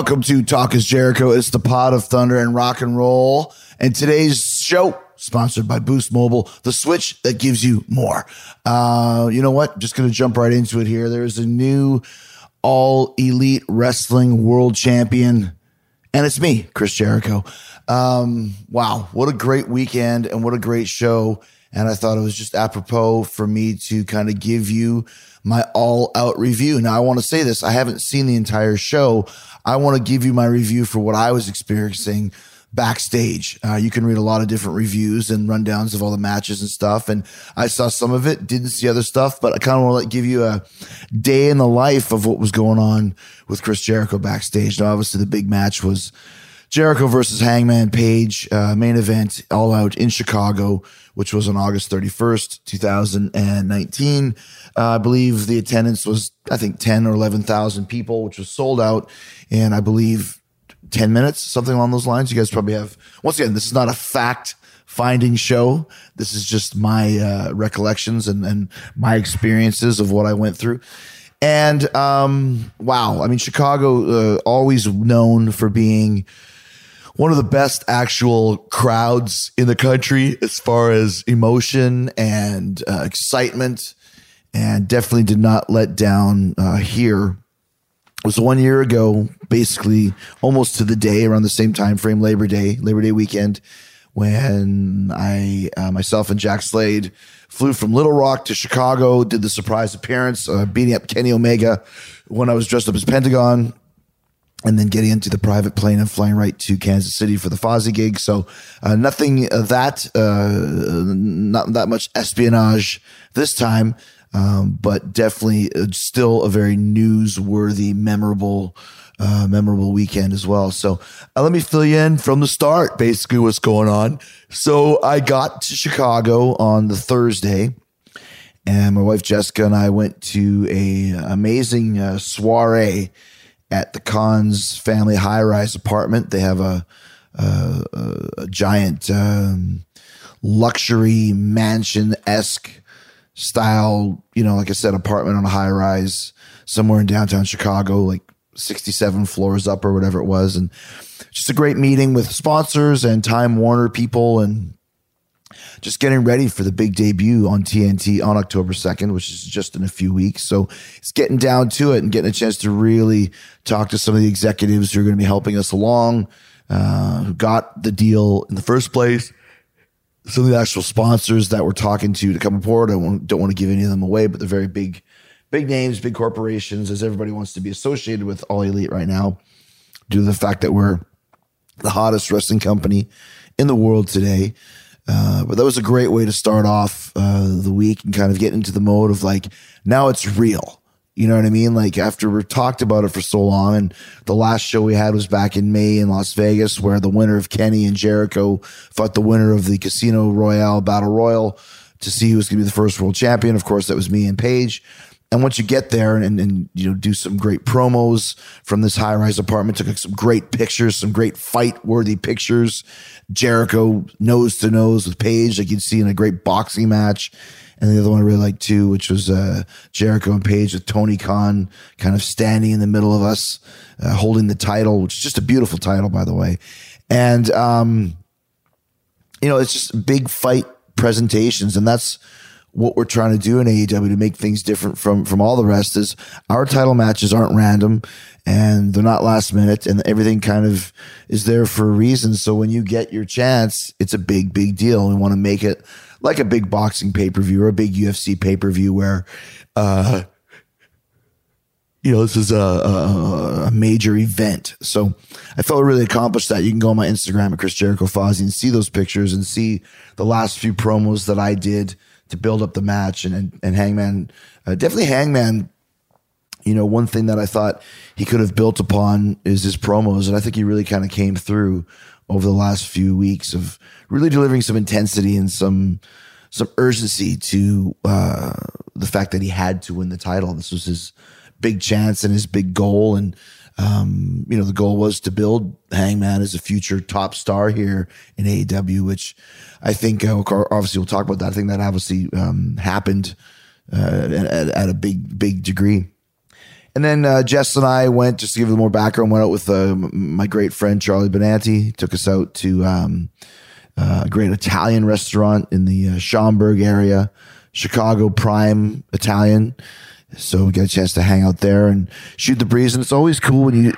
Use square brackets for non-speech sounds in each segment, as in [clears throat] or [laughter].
Welcome to Talk is Jericho. It's the pod of thunder and rock and roll. And today's show sponsored by Boost Mobile, the switch that gives you more. Uh, you know what? Just going to jump right into it here. There's a new all elite wrestling world champion, and it's me, Chris Jericho. Um, wow, what a great weekend and what a great show. And I thought it was just apropos for me to kind of give you my all out review. Now, I want to say this I haven't seen the entire show. I want to give you my review for what I was experiencing backstage. Uh, you can read a lot of different reviews and rundowns of all the matches and stuff. And I saw some of it, didn't see other stuff, but I kind of want to give you a day in the life of what was going on with Chris Jericho backstage. Now, obviously, the big match was Jericho versus Hangman Page, uh, main event, all out in Chicago, which was on August 31st, 2019. Uh, I believe the attendance was, I think, 10 or 11,000 people, which was sold out. And I believe 10 minutes, something along those lines. You guys probably have, once again, this is not a fact finding show. This is just my uh, recollections and, and my experiences of what I went through. And um, wow, I mean, Chicago, uh, always known for being one of the best actual crowds in the country as far as emotion and uh, excitement, and definitely did not let down uh, here was one year ago, basically almost to the day around the same time frame, Labor Day, Labor Day weekend, when I uh, myself and Jack Slade flew from Little Rock to Chicago, did the surprise appearance, uh, beating up Kenny Omega when I was dressed up as Pentagon. And then getting into the private plane and flying right to Kansas City for the Fozzy gig. So uh, nothing that, uh, not that much espionage this time. Um, but definitely uh, still a very newsworthy, memorable, uh, memorable weekend as well. So uh, let me fill you in from the start, basically what's going on. So I got to Chicago on the Thursday and my wife Jessica and I went to a amazing uh, soiree at the Khan's family high rise apartment. They have a, a, a giant um, luxury mansion esque style, you know, like I said, apartment on a high rise somewhere in downtown Chicago, like 67 floors up or whatever it was. And just a great meeting with sponsors and Time Warner people and just getting ready for the big debut on TNT on October 2nd, which is just in a few weeks. So it's getting down to it and getting a chance to really talk to some of the executives who are going to be helping us along, uh, who got the deal in the first place some of the actual sponsors that we're talking to to come aboard. I don't want to give any of them away, but they're very big, big names, big corporations, as everybody wants to be associated with All Elite right now, due to the fact that we're the hottest wrestling company in the world today. Uh, but that was a great way to start off uh, the week and kind of get into the mode of like, now it's real. You know what I mean? Like after we talked about it for so long, and the last show we had was back in May in Las Vegas, where the winner of Kenny and Jericho fought the winner of the Casino Royale Battle Royal to see who was going to be the first world champion. Of course, that was me and Page. And once you get there and, and, you know do some great promos from this high rise apartment, took some great pictures, some great fight worthy pictures. Jericho nose to nose with Page, like you'd see in a great boxing match. And the other one I really liked too, which was uh, Jericho and Page with Tony Khan kind of standing in the middle of us, uh, holding the title, which is just a beautiful title, by the way. And, um, you know, it's just big fight presentations. And that's what we're trying to do in AEW to make things different from, from all the rest is our title matches aren't random and they're not last minute and everything kind of is there for a reason. So when you get your chance, it's a big, big deal. We want to make it like a big boxing pay per view or a big UFC pay per view where, uh, you know, this is a, a, a, major event. So I felt really accomplished that. You can go on my Instagram at Chris Jericho Fozzy and see those pictures and see the last few promos that I did to build up the match. And, and, and Hangman, uh, definitely Hangman, you know, one thing that I thought he could have built upon is his promos. And I think he really kind of came through over the last few weeks of really delivering some intensity and some some urgency to uh, the fact that he had to win the title. This was his big chance and his big goal, and um, you know the goal was to build Hangman as a future top star here in AEW, which I think uh, obviously we'll talk about that. I think that obviously um, happened uh, at, at, a big big degree. And then uh, Jess and I went just to give you more background. Went out with uh, my great friend Charlie Benante. Took us out to um, uh, a great Italian restaurant in the uh, Schaumburg area, Chicago Prime Italian. So we got a chance to hang out there and shoot the breeze. And it's always cool when you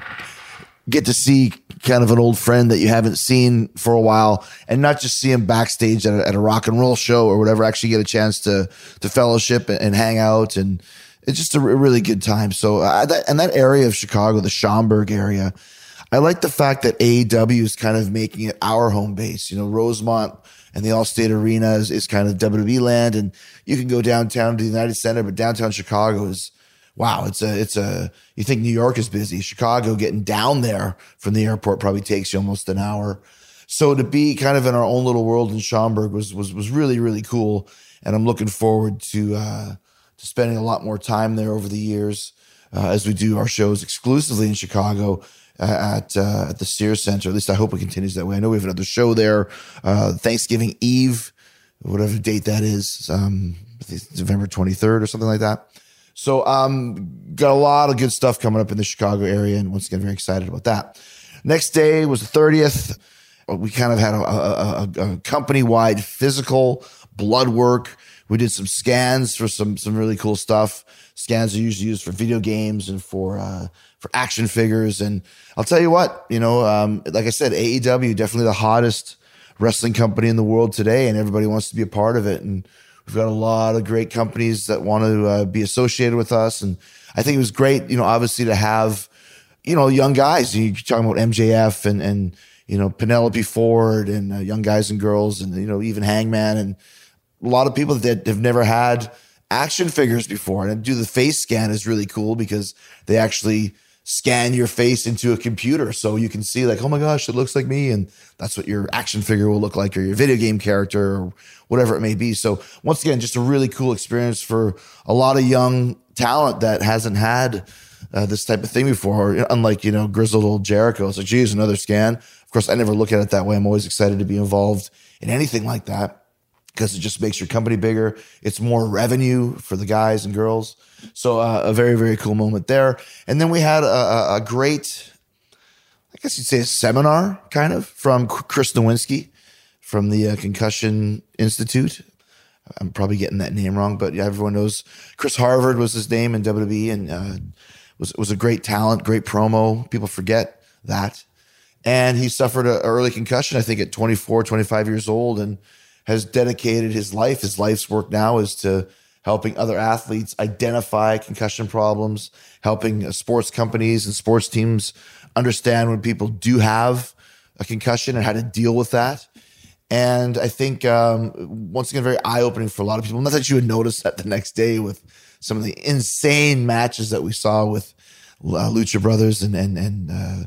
get to see kind of an old friend that you haven't seen for a while and not just see him backstage at a, at a rock and roll show or whatever, actually get a chance to, to fellowship and, and hang out. And it's just a really good time. So, uh, that, and that area of Chicago, the Schaumburg area, I like the fact that AEW is kind of making it our home base. You know, Rosemont and the Allstate Arena is, is kind of WWE land, and you can go downtown to the United Center, but downtown Chicago is wow, it's a, it's a, you think New York is busy. Chicago getting down there from the airport probably takes you almost an hour. So to be kind of in our own little world in Schaumburg was, was, was really, really cool. And I'm looking forward to, uh, to spending a lot more time there over the years, uh, as we do our shows exclusively in Chicago. Uh, at uh, at the Sears Center. At least I hope it continues that way. I know we have another show there, uh, Thanksgiving Eve, whatever date that is, um, November 23rd or something like that. So um, got a lot of good stuff coming up in the Chicago area, and once again, very excited about that. Next day was the 30th. We kind of had a, a, a, a company-wide physical blood work. We did some scans for some some really cool stuff. Scans are usually used for video games and for uh, for action figures. And I'll tell you what, you know, um, like I said, AEW definitely the hottest wrestling company in the world today, and everybody wants to be a part of it. And We've got a lot of great companies that want to uh, be associated with us. And I think it was great, you know, obviously to have, you know, young guys. You're talking about MJF and, and, you know, Penelope Ford and uh, young guys and girls and, you know, even Hangman and a lot of people that have never had action figures before. And do the face scan is really cool because they actually scan your face into a computer. So you can see like oh my gosh it looks like me. And that's what your action figure will look like or your video game character or whatever it may be. So once again just a really cool experience for a lot of young talent that hasn't had uh, this type of thing before unlike you know grizzled old jericho. It's like geez another scan. Of course i never look at it that way. I'm always excited to be involved in anything like that because it just makes your company bigger. It's more revenue for the guys and girls. So uh, a very very cool moment there. And then we had a, a great, I guess you'd say a seminar kind of from Chris Nowinski from the uh, Concussion Institute. I'm probably getting that name wrong, but everyone knows Chris Harvard was his name in WWE and uh, was was a great talent, great promo. People forget that. And he suffered an early concussion, I think at 24, 25 years old. And has dedicated his life. His life's work now is to helping other athletes identify concussion problems, helping sports companies and sports teams understand when people do have a concussion and how to deal with that. And I think, um, once again, very eye opening for a lot of people. Not that you would notice that the next day with some of the insane matches that we saw with uh, Lucha Brothers and, and, and, uh,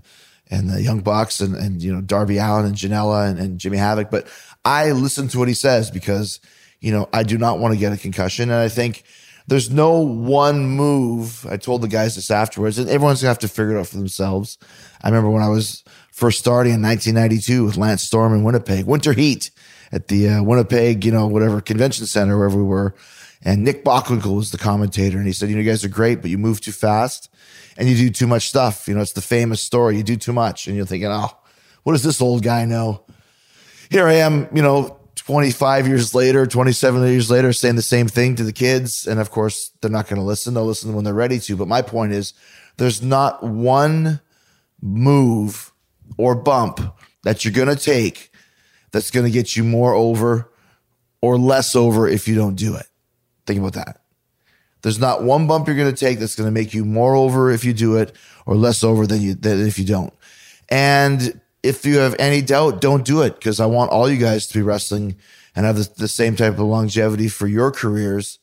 and the Young Bucks and, and you know Darby Allin and Janela and, and Jimmy Havoc. But I listen to what he says because you know I do not want to get a concussion, and I think there's no one move. I told the guys this afterwards, and everyone's gonna have to figure it out for themselves. I remember when I was first starting in 1992 with Lance Storm in Winnipeg, Winter Heat at the uh, Winnipeg, you know, whatever convention center wherever we were. And Nick Bockwinkel was the commentator, and he said, "You know, you guys are great, but you move too fast." and you do too much stuff. You know, it's the famous story. You do too much, and you're thinking, oh, what does this old guy know? Here I am, you know, 25 years later, 27 years later, saying the same thing to the kids. And of course, they're not going to listen. They'll listen when they're ready to. But my point is, there's not one move or bump that you're going to take that's going to get you more over or less over if you don't do it. Think about that. There's not one bump you're going to take that's going to make you more over if you do it or less over than you than if you don't. And if you have any doubt, don't do it because I want all you guys to be wrestling and have the, the, same type of longevity for your careers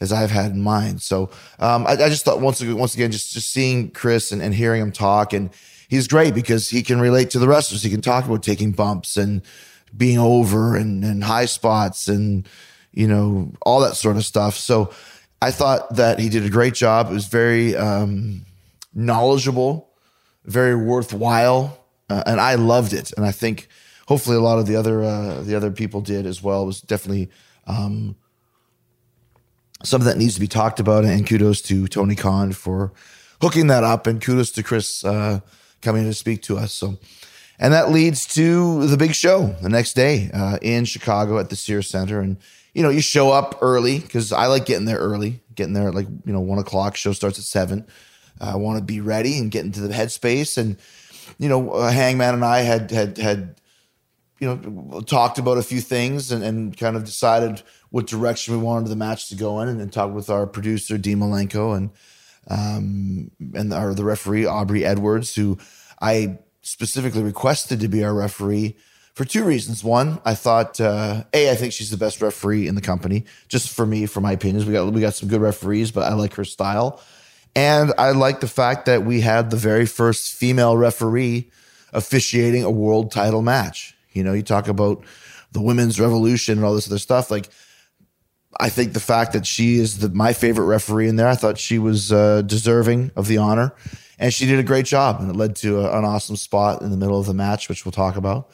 as I've had in mine. So um, I, I, just thought once again, once again, just just seeing Chris and, and hearing him talk, and he's great because he can relate to the wrestlers. He can talk about taking bumps and being over and, and high spots and you know all that sort of stuff. So I thought that he did a great job. It was very um, knowledgeable, very worthwhile, uh, and I loved it. And I think hopefully a lot of the other uh, the other people did as well. It was definitely um, something that needs to be talked about. And kudos to Tony Khan for hooking that up. And kudos to Chris uh, coming to speak to us. So, and that leads to the big show the next day uh, in Chicago at the Sears Center. And you know, you show up early because I like getting there early, getting there at like you know one o'clock. Show starts at seven. I want to be ready and get into the headspace. And you know, uh, Hangman and I had had had you know talked about a few things and, and kind of decided what direction we wanted the match to go in, and, and talked with our producer Dean Malenko and um, and our the referee Aubrey Edwards, who I specifically requested to be our referee for two reasons. One, I thought uh, a I think she's the best referee in the company. Just for me, for my opinions, we got we got some good referees, but I like her style. And I like the fact that we had the very first female referee officiating a world title match. You know, you talk about the women's revolution and all this other stuff. Like, I think the fact that she is the, my favorite referee in there, I thought she was uh, deserving of the honor. And she did a great job. And it led to a, an awesome spot in the middle of the match, which we'll talk about.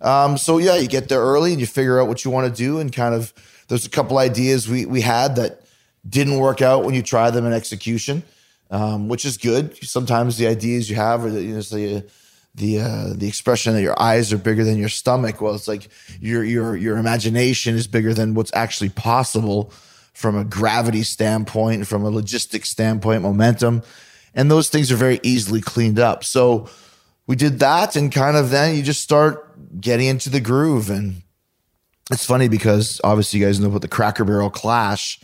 Um, so, yeah, you get there early and you figure out what you want to do. And kind of, there's a couple ideas we, we had that didn't work out when you try them in execution um, which is good. Sometimes the ideas you have are you know, the the uh, the expression that your eyes are bigger than your stomach. Well, it's like your your your imagination is bigger than what's actually possible from a gravity standpoint, from a logistics standpoint, momentum, and those things are very easily cleaned up. So we did that, and kind of then you just start getting into the groove. And it's funny because obviously you guys know about the Cracker Barrel Clash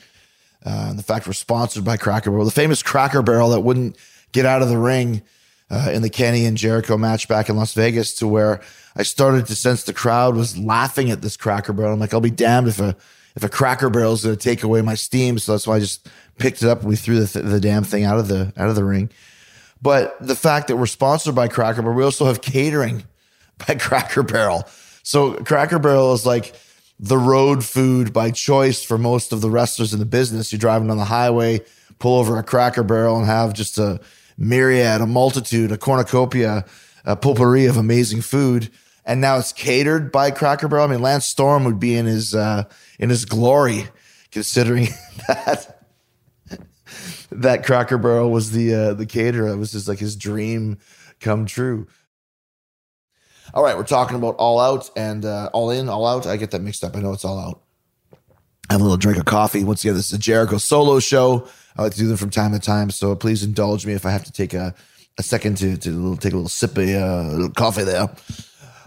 uh, the fact we're sponsored by Cracker Barrel, the famous Cracker Barrel that wouldn't get out of the ring uh, in the Kenny and Jericho match back in Las Vegas, to where I started to sense the crowd was laughing at this Cracker Barrel. I'm like, I'll be damned if a if a Cracker Barrel is going to take away my steam. So that's why I just picked it up and we threw the, th- the damn thing out of the out of the ring. But the fact that we're sponsored by Cracker Barrel, we also have catering [laughs] by Cracker Barrel. So Cracker Barrel is like the road food by choice for most of the wrestlers in the business. You're driving on the highway, pull over a cracker barrel and have just a myriad, a multitude, a cornucopia, a potpourri of amazing food. And now it's catered by Cracker Barrel. I mean, Lance Storm would be in his uh, in his glory, considering [laughs] that that Cracker Barrel was the uh, the caterer. It was just like his dream come true. All right, we're talking about All Out and uh, All In, All Out. I get that mixed up. I know it's All Out. Have a little drink of coffee. Once again, this is a Jericho solo show. I like to do them from time to time, so please indulge me if I have to take a, a second to, to take a little sip of uh, little coffee there.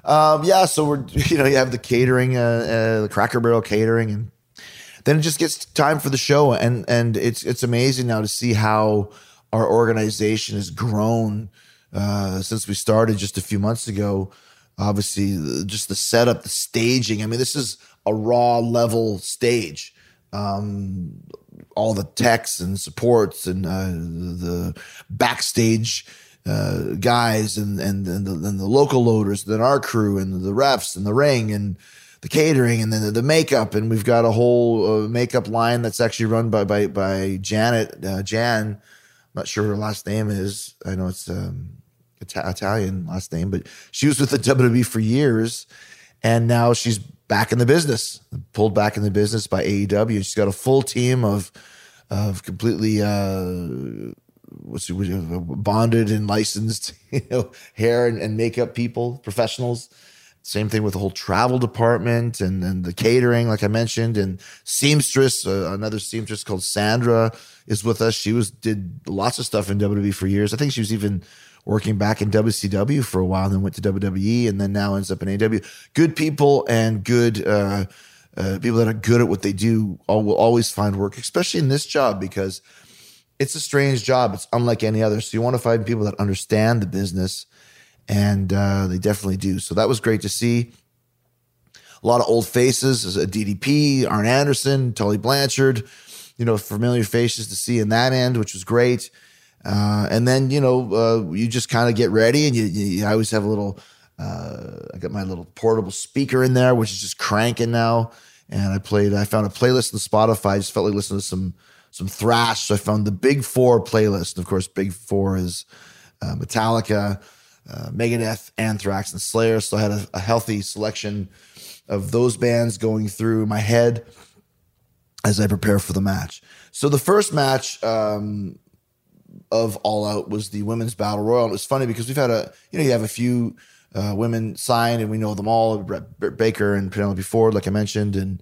Um, yeah, so we're [laughs] you know you have the catering, uh, uh, the Cracker Barrel catering, and then it just gets time for the show, and and it's it's amazing now to see how our organization has grown uh, since we started just a few months ago obviously just the setup, the staging. I mean, this is a raw level stage. Um, all the techs and supports and uh, the backstage uh, guys and and and the, and the, local loaders, then our crew and the refs and the ring and the catering and then the, the makeup and we've got a whole uh, makeup line that's actually run by by by Janet uh, Jan. I'm not sure her last name is. I know it's um, Italian last name, but she was with the WWE for years, and now she's back in the business, pulled back in the business by AEW. She's got a full team of of completely uh, what's bonded and licensed, [laughs] you know, hair and, and makeup people, professionals. Same thing with the whole travel department and, and the catering, like I mentioned, and seamstress. Uh, another seamstress called Sandra is with us. She was did lots of stuff in WWE for years. I think she was even working back in WCW for a while, then went to WWE, and then now ends up in AW. Good people and good uh, uh, people that are good at what they do all, will always find work, especially in this job because it's a strange job. It's unlike any other. So you want to find people that understand the business, and uh, they definitely do. So that was great to see. A lot of old faces, a DDP, Arn Anderson, Tully Blanchard, you know, familiar faces to see in that end, which was great. Uh, and then you know uh, you just kind of get ready, and you, you I always have a little. Uh, I got my little portable speaker in there, which is just cranking now. And I played. I found a playlist on Spotify. I just felt like listening to some some thrash. So I found the Big Four playlist. And of course, Big Four is uh, Metallica, uh, Megadeth, Anthrax, and Slayer. So I had a, a healthy selection of those bands going through my head as I prepare for the match. So the first match, um, of All Out was the women's battle royal. It was funny because we've had a you know you have a few uh, women signed and we know them all: Britt Baker and Penelope Ford, like I mentioned, and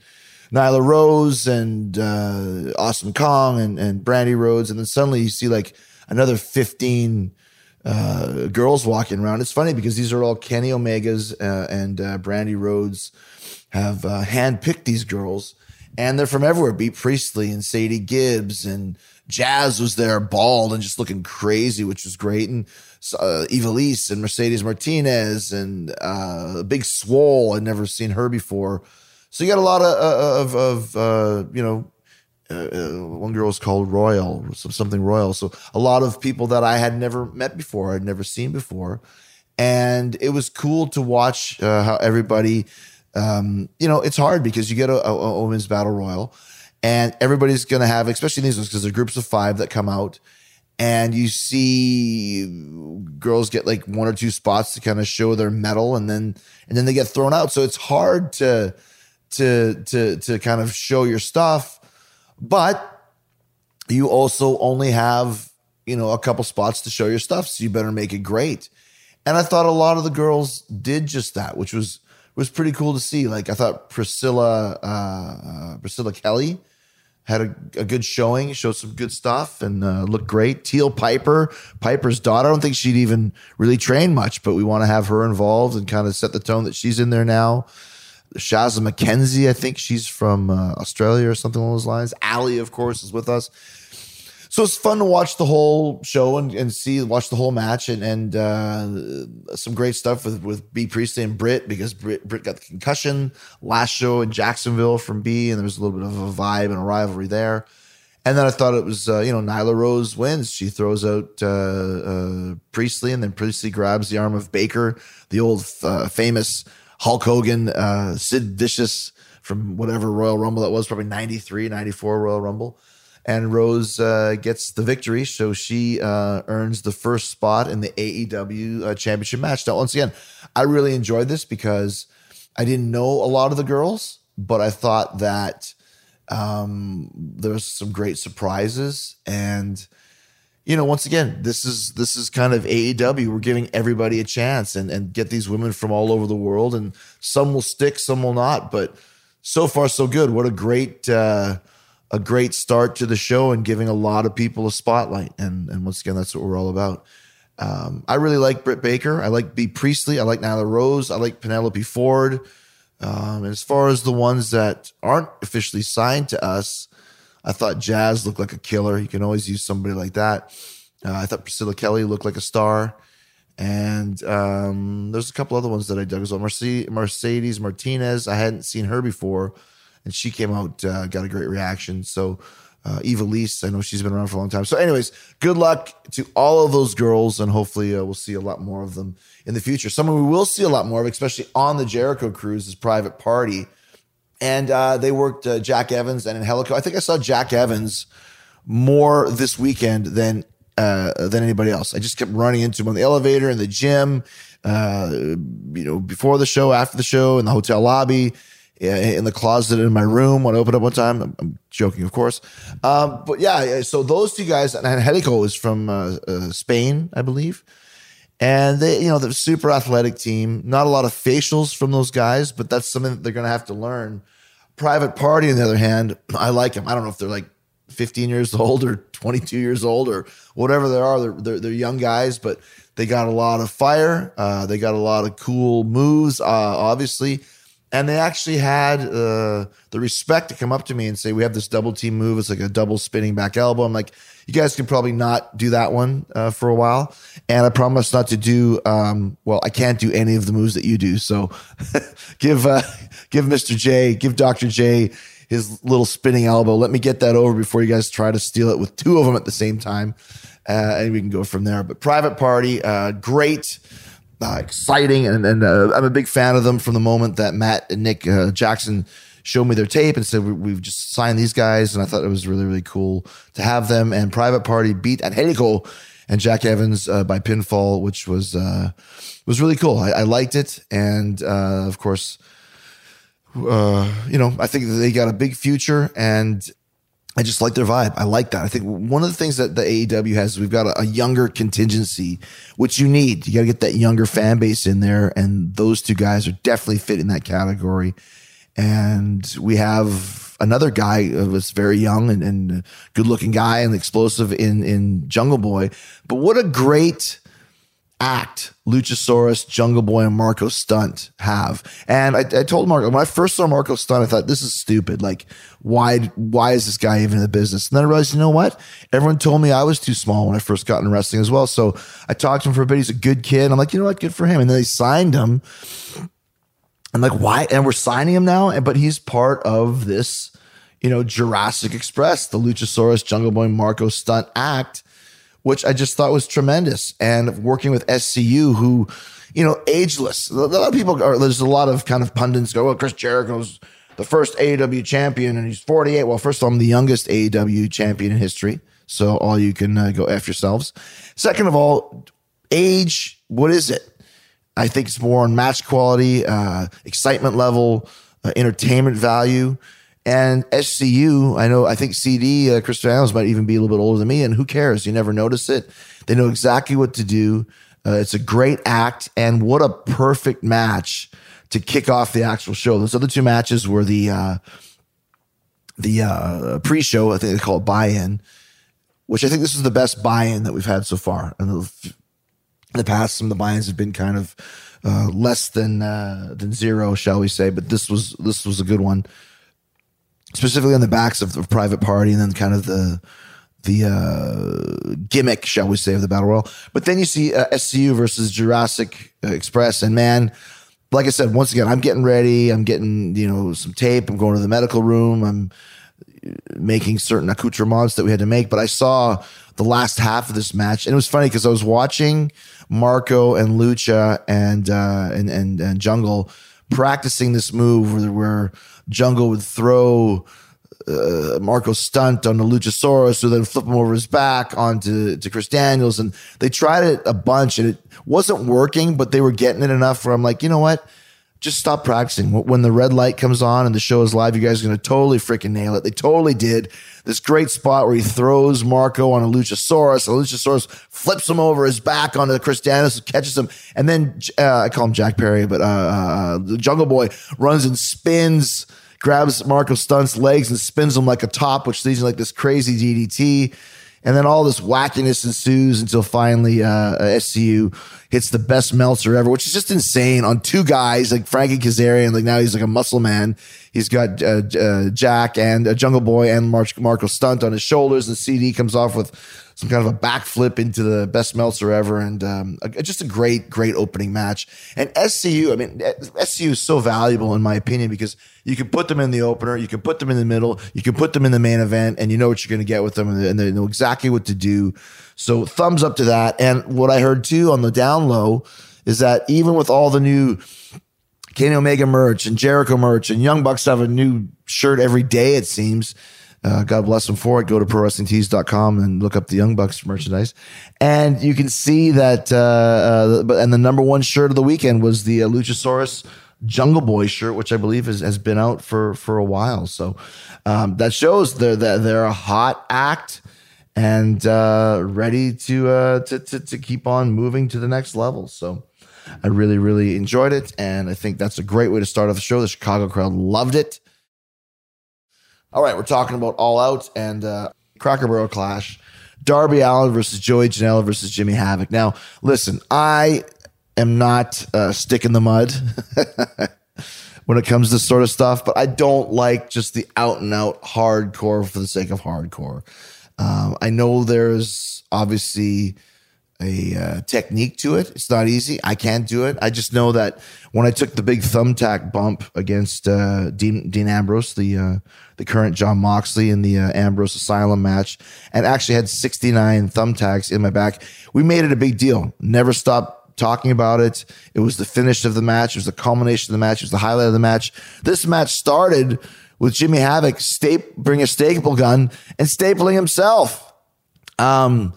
Nyla Rose and uh, Awesome Kong and and Brandi Rhodes, and then suddenly you see like another fifteen. Uh, girls walking around. It's funny because these are all Kenny Omegas uh, and uh, Brandi Rhodes have uh, handpicked these girls, and they're from everywhere. Bea Priestley and Sadie Gibbs and Jazz was there, bald and just looking crazy, which was great. And uh, Ivelisse and Mercedes Martinez and uh, Big Swole. I'd never seen her before. So you got a lot of uh, of, of uh, you know. Uh, uh, one girl was called Royal, something Royal. So a lot of people that I had never met before, I'd never seen before, and it was cool to watch uh, how everybody. Um, you know, it's hard because you get a, a, a women's battle royal, and everybody's going to have, especially these ones, because they're groups of five that come out, and you see girls get like one or two spots to kind of show their mettle and then and then they get thrown out. So it's hard to to to to kind of show your stuff, but you also only have you know a couple spots to show your stuff, so you better make it great. And I thought a lot of the girls did just that, which was was pretty cool to see. Like I thought Priscilla uh, uh, Priscilla Kelly had a, a, good showing, showed some good stuff, and uh, looked great. Teal Piper, Piper's daughter. I don't think she'd even really train much, but we want to have her involved and kind of set the tone that she's in there now. Shazza McKenzie, I think she's from uh, Australia or something along those lines. Allie, of course, is with us so it's fun to watch the whole show and, and see watch the whole match and and uh, some great stuff with with Bea Priestley and Britt because Britt, Britt got the concussion last show in Jacksonville from Bea and there was a little bit of a vibe and a rivalry there. And then I thought it was uh, you know Nyla Rose wins. She throws out uh, uh Priestley and then Priestley grabs the arm of Baker, the old uh, famous Hulk Hogan, uh, Sid Vicious from whatever Royal Rumble that was, probably 93, 94 Royal Rumble and Rose uh, gets the victory. So she uh, earns the first spot in the AEW uh, championship match. Now, once again, I really enjoyed this because I didn't know a lot of the girls, but I thought that um, there was some great surprises. And, you know, once again, this is this is kind of AEW. We're giving everybody a chance and, and get these women from all over the world. And some will stick, some will not. But so far, so good. What a great uh, a great start to the show and giving a lot of people a spotlight. And and once again, that's what we're all about. Um, I really like Britt Baker. I like Bea Priestley. I like Nyla Rose. I like Penelope Ford. Um, as far as the ones that aren't officially signed to us, I thought Jazz looked like a killer. You can always use somebody like that. Uh, I thought Priscilla Kelly looked like a star. And um, there's a couple other ones that I dug as well. Mercedes Martinez, I hadn't seen her before and she came out, uh, got a great reaction. So, uh, Ivelisse, I know she's been around for a long time. So, anyways, good luck to all of those girls, and hopefully, uh, we'll see a lot more of them in the future. Someone we will see a lot more of, especially on the Jericho cruise, is Private Party. And uh, they worked uh, Jack Evans and Angelico. I think I saw Jack Evans more this weekend than uh, than anybody else. I just kept running into him on the elevator in the gym, uh, you know, before the show, after the show, in the hotel lobby in the closet in my room when I opened up one time. I'm, I'm joking, of course. Um, but yeah, so those two guys, and Angelico is from uh, uh, Spain, I believe. And they, you know, the super athletic team. Not a lot of facials from those guys, but that's something that they're going to have to learn. Private Party, on the other hand, [clears throat] I like them. I don't know if they're like 15 years [laughs] old or 22 years old or whatever they are. They're, they're, they're young guys, but they got a lot of fire. Uh, they got a lot of cool moves, uh, obviously and they actually had uh, the respect to come up to me and say, "We have this double team move. It's like a double spinning back elbow." I'm like, "You guys can probably not do that one uh, for a while." And I promise not to do. Um, well, I can't do any of the moves that you do. So [laughs] give uh, give Mr. J, give Doctor J his little spinning elbow. Let me get that over before you guys try to steal it with two of them at the same time, uh, and we can go from there. But private party, uh, great uh, exciting, and, and uh, I'm a big fan of them from the moment that Matt and Nick uh, Jackson showed me their tape and said we, have just signed these guys, and I thought it was really really cool to have them. And Private Party beat Angelico and Jack Evans uh, by pinfall, which was uh, was really cool. I, I liked it, and uh, of course, you know, I think they got a big future and. I just like their vibe. I like that. I think one of the things that the AEW has, is we've got a, a younger contingency, which you need. You got to get that younger fan base in there, and those two guys are definitely fit in that category. And we have another guy who was very young and, and good looking guy and explosive in in Jungle Boy. But what a great act Luchasaurus, Jungle Boy, and Marko Stunt have. And I, I, told Marko when I first saw Marko Stunt, I thought this is stupid. Like, why why is this guy even in the business? And then I realized, you know what? Everyone told me I was too small when I first got into wrestling as well. So I talked to him for a bit. He's a good kid. I'm like, you know what? Good for him. And then they signed him. I'm like, why? And we're signing him now. But he's part of this, you know, Jurassic Express, the Luchasaurus, Jungle Boy, Marco Stunt act which I just thought was tremendous. And working with SCU, who, you know, ageless. A lot of people are, there's a lot of kind of pundits go, well, Chris Jericho's the first AEW champion and he's 48. Well, first of all, I'm the youngest AEW champion in history. So all you can uh, go F yourselves. Second of all, age, what is it? I think it's more on match quality, uh, excitement level, uh, entertainment value. And SCU, I know, I think CD, uh, Chris might even be a little bit older than me, and who cares? You never notice it. They know exactly what to do. Uh, it's a great act, and what a perfect match to kick off the actual show. Those other two matches were the uh, the uh, pre-show. I think they call it buy-in, which I think this is the best buy-in that we've had so far. And in the past, some of the buy-ins have been kind of uh, less than uh, than zero, shall we say? But this was this was a good one specifically on the backs of, of Private Party and then kind of the the uh, gimmick, shall we say, of the battle royal. But then you see uh, SCU versus Jurassic Express, and man, like I said, once again, I'm getting ready. I'm getting you know some tape. I'm going to the medical room. I'm making certain accoutrements that we had to make. But I saw the last half of this match, and it was funny because I was watching Marko and Lucha and uh, and, and and Jungle practicing this move where, where Jungle would throw uh, Marko stunt on the Luchasaurus, who then flip him over his back onto to Chris Daniels, and they tried it a bunch, and it wasn't working, but they were getting it enough where I'm like, you know what? Just stop practicing. When the red light comes on and the show is live, you guys are going to totally freaking nail it. They totally did. This great spot where he throws Marko on a Luchasaurus. A Luchasaurus flips him over his back onto Chris Daniels, catches him, and then uh, I call him Jack Perry, but uh, uh, the Jungle Boy runs and spins grabs Marko Stunt's legs and spins him like a top, which leads to like this crazy DDT. And then all this wackiness ensues until finally uh, SCU hits the best Meltzer ever, which is just insane on two guys like Frankie Kazarian. Like now he's like a muscle man. He's got uh, uh, Jack and a Jungle Boy and Mark- Marko Stunt on his shoulders. And CD comes off with some kind of a backflip into the best Meltzer ever, and um, a, just a great, great opening match. And SCU, I mean, SCU is so valuable in my opinion because you can put them in the opener, you can put them in the middle, you can put them in the main event, and you know what you're going to get with them, and they know exactly what to do. So thumbs up to that. And what I heard too on the down low is that even with all the new Kenny Omega merch and Jericho merch and Young Bucks have a new shirt every day, it seems. Uh, God bless them for it. Go to prowrestlingtees.com and look up the Young Bucks merchandise. And you can see that, uh, uh, and the number one shirt of the weekend was the uh, Luchasaurus Jungle Boy shirt, which I believe has, has been out for, for a while. So um, that shows they're, they're a hot act and uh, ready to, uh, to, to, to keep on moving to the next level. So I really, really enjoyed it. And I think that's a great way to start off the show. The Chicago crowd loved it. All right, we're talking about All Out and uh, Cracker Barrel Clash. Darby Allin versus Joey Janela versus Jimmy Havoc. Now, listen, I am not uh, stick in the mud [laughs] when it comes to sort of stuff, but I don't like just the out and out hardcore for the sake of hardcore. Um, I know there's obviously a uh, technique to it. It's not easy. I can't do it. I just know that when I took the big thumbtack bump against uh, Dean, Dean Ambrose, the uh, the current Jon Moxley in the uh, Ambrose Asylum match, and actually had 69 thumbtacks in my back, we made it a big deal. Never stopped talking about it. It was the finish of the match. It was the culmination of the match. It was the highlight of the match. This match started with Jimmy Havoc sta- bring a staple gun and stapling himself. Um,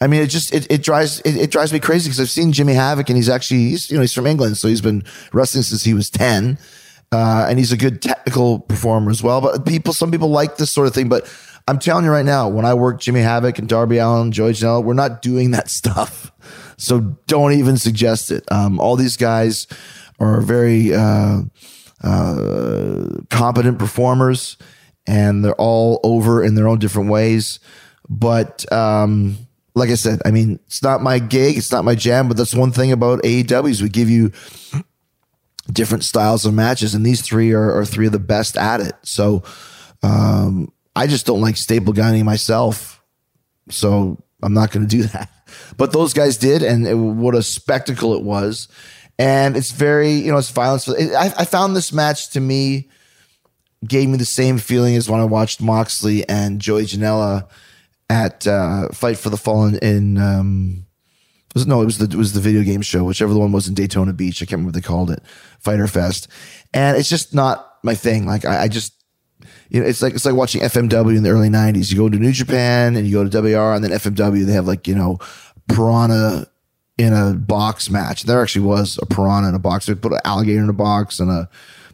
I mean, it just it, it drives it, it drives me crazy because I've seen Jimmy Havoc and he's actually he's you know he's from England, so he's been wrestling since he was ten. Uh, and he's a good technical performer as well. But people, some people like this sort of thing. But I'm telling you right now, when I work Jimmy Havoc and Darby Allin, Joey Janela, we're not doing that [laughs] stuff. So don't even suggest it. Um, all these guys are very uh, uh, competent performers, and they're all over in their own different ways. But um, like I said, I mean, it's not my gig, it's not my jam, but that's one thing about AEWs. We give you different styles of matches, and these three are, are three of the best at it. So um, I just don't like staple gunning myself. So I'm not going to do [laughs] that. But those guys did, and it, what a spectacle it was. And it's very, you know, it's violence. I, I found this match to me gave me the same feeling as when I watched Moxley and Joey Janela at uh, Fight for the Fallen in um, was no, it was the it was the video game show, whichever the one was in Daytona Beach. I can't remember what they called it, Fyter Fest, and it's just not my thing. Like I, I just you know, it's like it's like watching FMW in the early '90s. You go to New Japan and you go to WR, and then FMW they have like you know piranha in a box match. There actually was a piranha in a box. They put an alligator in a box and a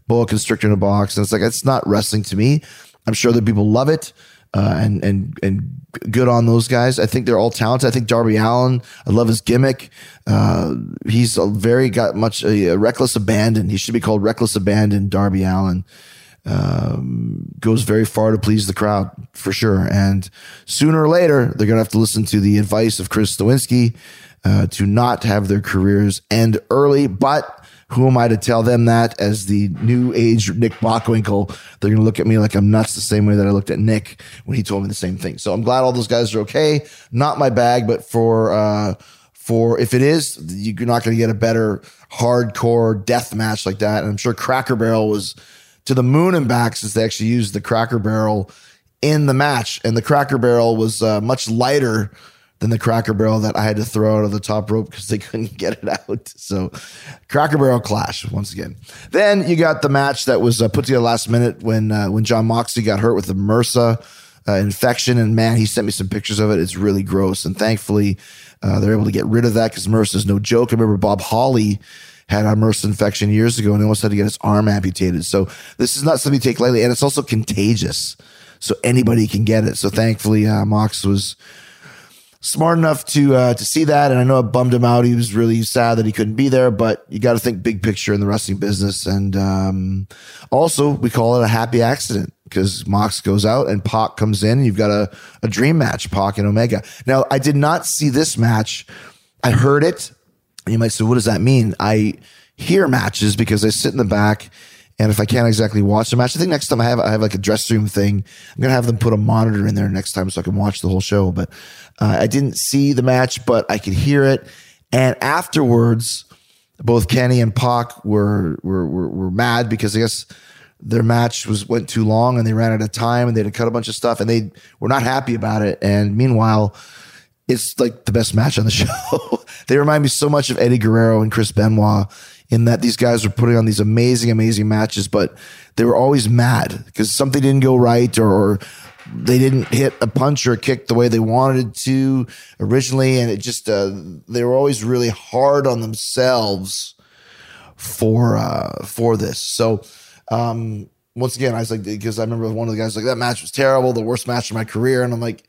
boa constrictor in a box, and it's like it's not wrestling to me. I'm sure that people love it uh, and and and good on those guys. I think they're all talented. I think Darby Allin, I love his gimmick. Uh, he's a very got much a, a, reckless abandon. He should be called reckless abandon. Darby Allin um, goes very far to please the crowd for sure. And sooner or later, they're gonna have to listen to the advice of Chris Nowinski uh, to not have their careers end early, but who am I to tell them that as the new age Nick Bockwinkel? They're going to look at me like I'm nuts the same way that I looked at Nick when he told me the same thing. So I'm glad all those guys are okay. Not my bag, but for, uh, for if it is, you're not going to get a better hardcore death match like that. And I'm sure Cracker Barrel was to the moon and back since they actually used the Cracker Barrel in the match. And the Cracker Barrel was uh, much lighter than the Cracker Barrel that I had to throw out of the top rope because they [laughs] couldn't get it out. So, Cracker Barrel clash once again. Then you got the match that was uh, put together last minute when uh, when Jon Moxley got hurt with the MRSA uh, infection, and man, he sent me some pictures of it. It's really gross, and thankfully uh, they're able to get rid of that because MRSA is no joke. I remember Bob Holly had a MRSA infection years ago and almost had to get his arm amputated. So this is not something to take lightly, and it's also contagious. So anybody can get it. So thankfully, uh, Mox was smart enough to uh, to see that, and I know it bummed him out. He was really sad that he couldn't be there, but you got to think big picture in the wrestling business. And um, also, we call it a happy accident because Mox goes out and Pac comes in, and you've got a, a dream match, Pac and Omega. Now, I did not see this match. I heard it. You might say, what does that mean? I hear matches because I sit in the back and if I can't exactly watch the match, I think next time I have I have like a dress room thing. I'm gonna have them put a monitor in there next time so I can watch the whole show. But uh, I didn't see the match, but I could hear it. And afterwards, both Kenny and Pac were were were, were mad because I guess their match was went too long and they ran out of time and they had to cut a bunch of stuff and they were not happy about it. And meanwhile, it's like the best match on the [laughs] show. they remind me so much of Eddie Guerrero and Chris Benoit in that these guys were putting on these amazing, amazing matches, but they were always mad because something didn't go right or, or they didn't hit a punch or a kick the way they wanted to originally. And it just, uh, they were always really hard on themselves for, uh, for this. So, um, once again, I was like, because I remember one of the guys like that match was terrible, the worst match of my career. And I'm like,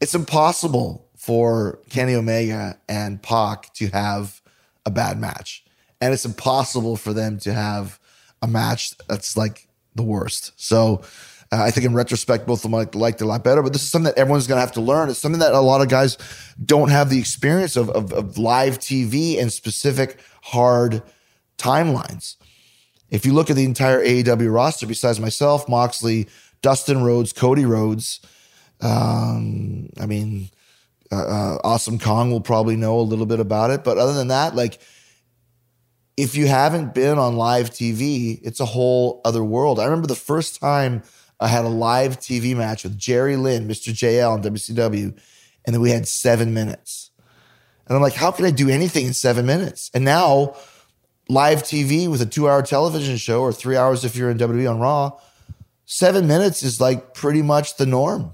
it's impossible for Kenny Omega and Pac to have a bad match. And it's impossible for them to have a match that's like the worst. So, uh, I think in retrospect, both of them like, liked it a lot better, but this is something that everyone's going to have to learn. It's something that a lot of guys don't have the experience of, of, of live TV and specific hard timelines. If you look at the entire AEW roster, besides myself, Moxley, Dustin Rhodes, Cody Rhodes, um, I mean, uh, uh, Awesome Kong will probably know a little bit about it. But other than that, like, if you haven't been on live TV, it's a whole other world. I remember the first time I had a live TV match with Jerry Lynn, Mr. JL on WCW, and then we had seven minutes. And I'm like, how can I do anything in seven minutes? And now, live TV with a two hour television show or three hours if you're in WWE on Raw, seven minutes is like pretty much the norm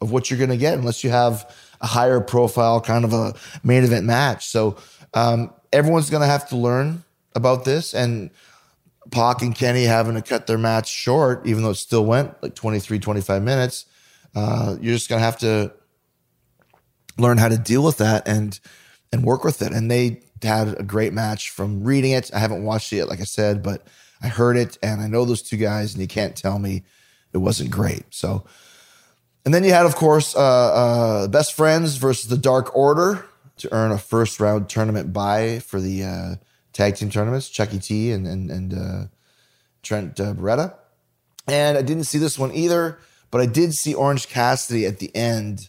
of what you're going to get, unless you have a higher profile kind of a main event match. So um, everyone's going to have to learn about this. And Pac and Kenny having to cut their match short, even though it still went like 23, 25 minutes. Uh, you're just going to have to learn how to deal with that and and work with it. And they had a great match from reading it. I haven't watched it yet, like I said, but I heard it and I know those two guys, and you can't tell me it wasn't great. So, and then you had, of course, uh, uh, Best Friends versus the Dark Order to earn a first round tournament bye for the uh, tag team tournaments, Chucky T and and, and uh, Trent uh, Beretta. And I didn't see this one either, but I did see Orange Cassidy at the end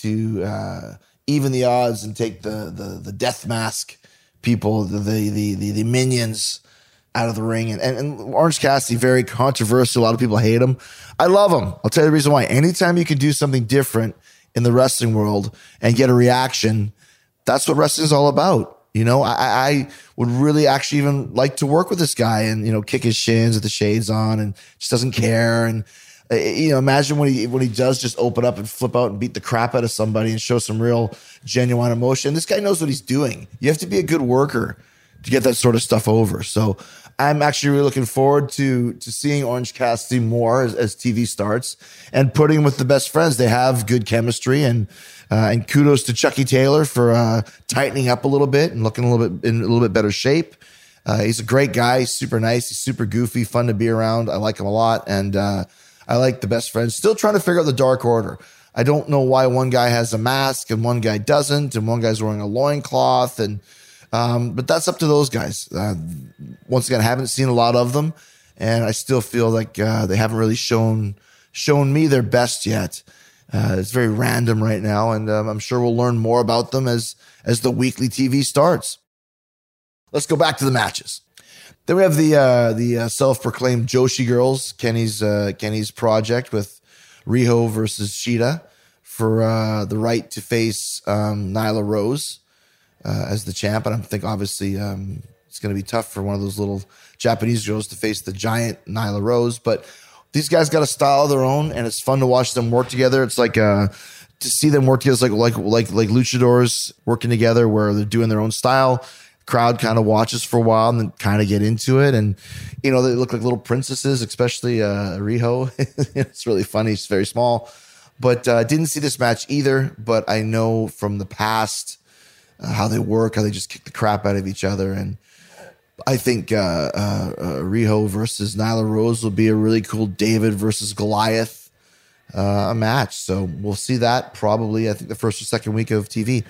to uh, even the odds and take the the the death mask people, the the the the, the minions out of the ring. And, and, and, Orange Cassidy, very controversial. A lot of people hate him. I love him. I'll tell you the reason why. Anytime you can do something different in the wrestling world and get a reaction, that's what wrestling is all about. You know, I, I would really actually even like to work with this guy and, you know, kick his shins with the shades on and just doesn't care. And, uh, you know, imagine when he when he does just open up and flip out and beat the crap out of somebody and show some real genuine emotion. This guy knows what he's doing. You have to be a good worker to get that sort of stuff over. So I'm actually really looking forward to to seeing Orange Cassidy more as, as TV starts and putting him with the best friends. They have good chemistry and uh, and kudos to Chucky Taylor for uh, tightening up a little bit and looking a little bit in a little bit better shape. Uh, he's a great guy. Super nice. He's super goofy, fun to be around. I like him a lot, and uh, I like the best friends. Still trying to figure out the Dark Order. I don't know why one guy has a mask and one guy doesn't, and one guy's wearing a loincloth. And um, but that's up to those guys. Uh, once again, I haven't seen a lot of them, and I still feel like uh, they haven't really shown shown me their best yet. Uh, it's very random right now, and um, I'm sure we'll learn more about them as as the weekly TV starts. Let's go back to the matches. Then we have the uh, the uh, self-proclaimed Joshi girls, Kenny's uh, Kenny's project with Riho versus Shida for uh, the right to face um, Nyla Rose uh, as the champ. And I think obviously um, it's going to be tough for one of those little Japanese girls to face the giant Nyla Rose, but these guys got a style of their own, and it's fun to watch them work together. It's like uh, to see them work together, like like like like luchadors working together, where they're doing their own style. Crowd kind of watches for a while and then kind of get into it, and you know they look like little princesses, especially uh, Riho. [laughs] it's really funny. She's very small, but uh, didn't see this match either. But I know from the past uh, how they work, how they just kick the crap out of each other, and I think uh, uh, uh, Riho versus Nyla Rose will be a really cool David versus Goliath uh, match. So we'll see that probably. I think the first or second week of TV.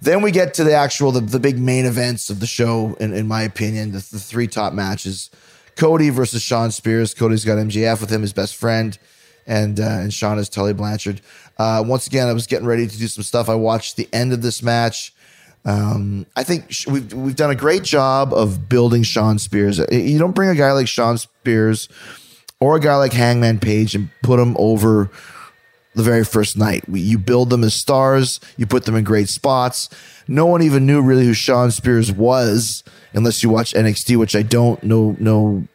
Then we get to the actual the, the big main events of the show. In, in my opinion, the, the three top matches: Cody versus Shawn Spears. Cody's got MJF with him, his best friend, and uh, and Shawn is Tully Blanchard. Uh, once again, I was getting ready to do some stuff. I watched the end of this match. Um, I think we've we've done a great job of building Shawn Spears. You don't bring a guy like Shawn Spears or a guy like Hangman Page and put him over the very first night. You build them as stars. You put them in great spots. No one even knew really who Shawn Spears was unless you watch NXT, which I don't know. No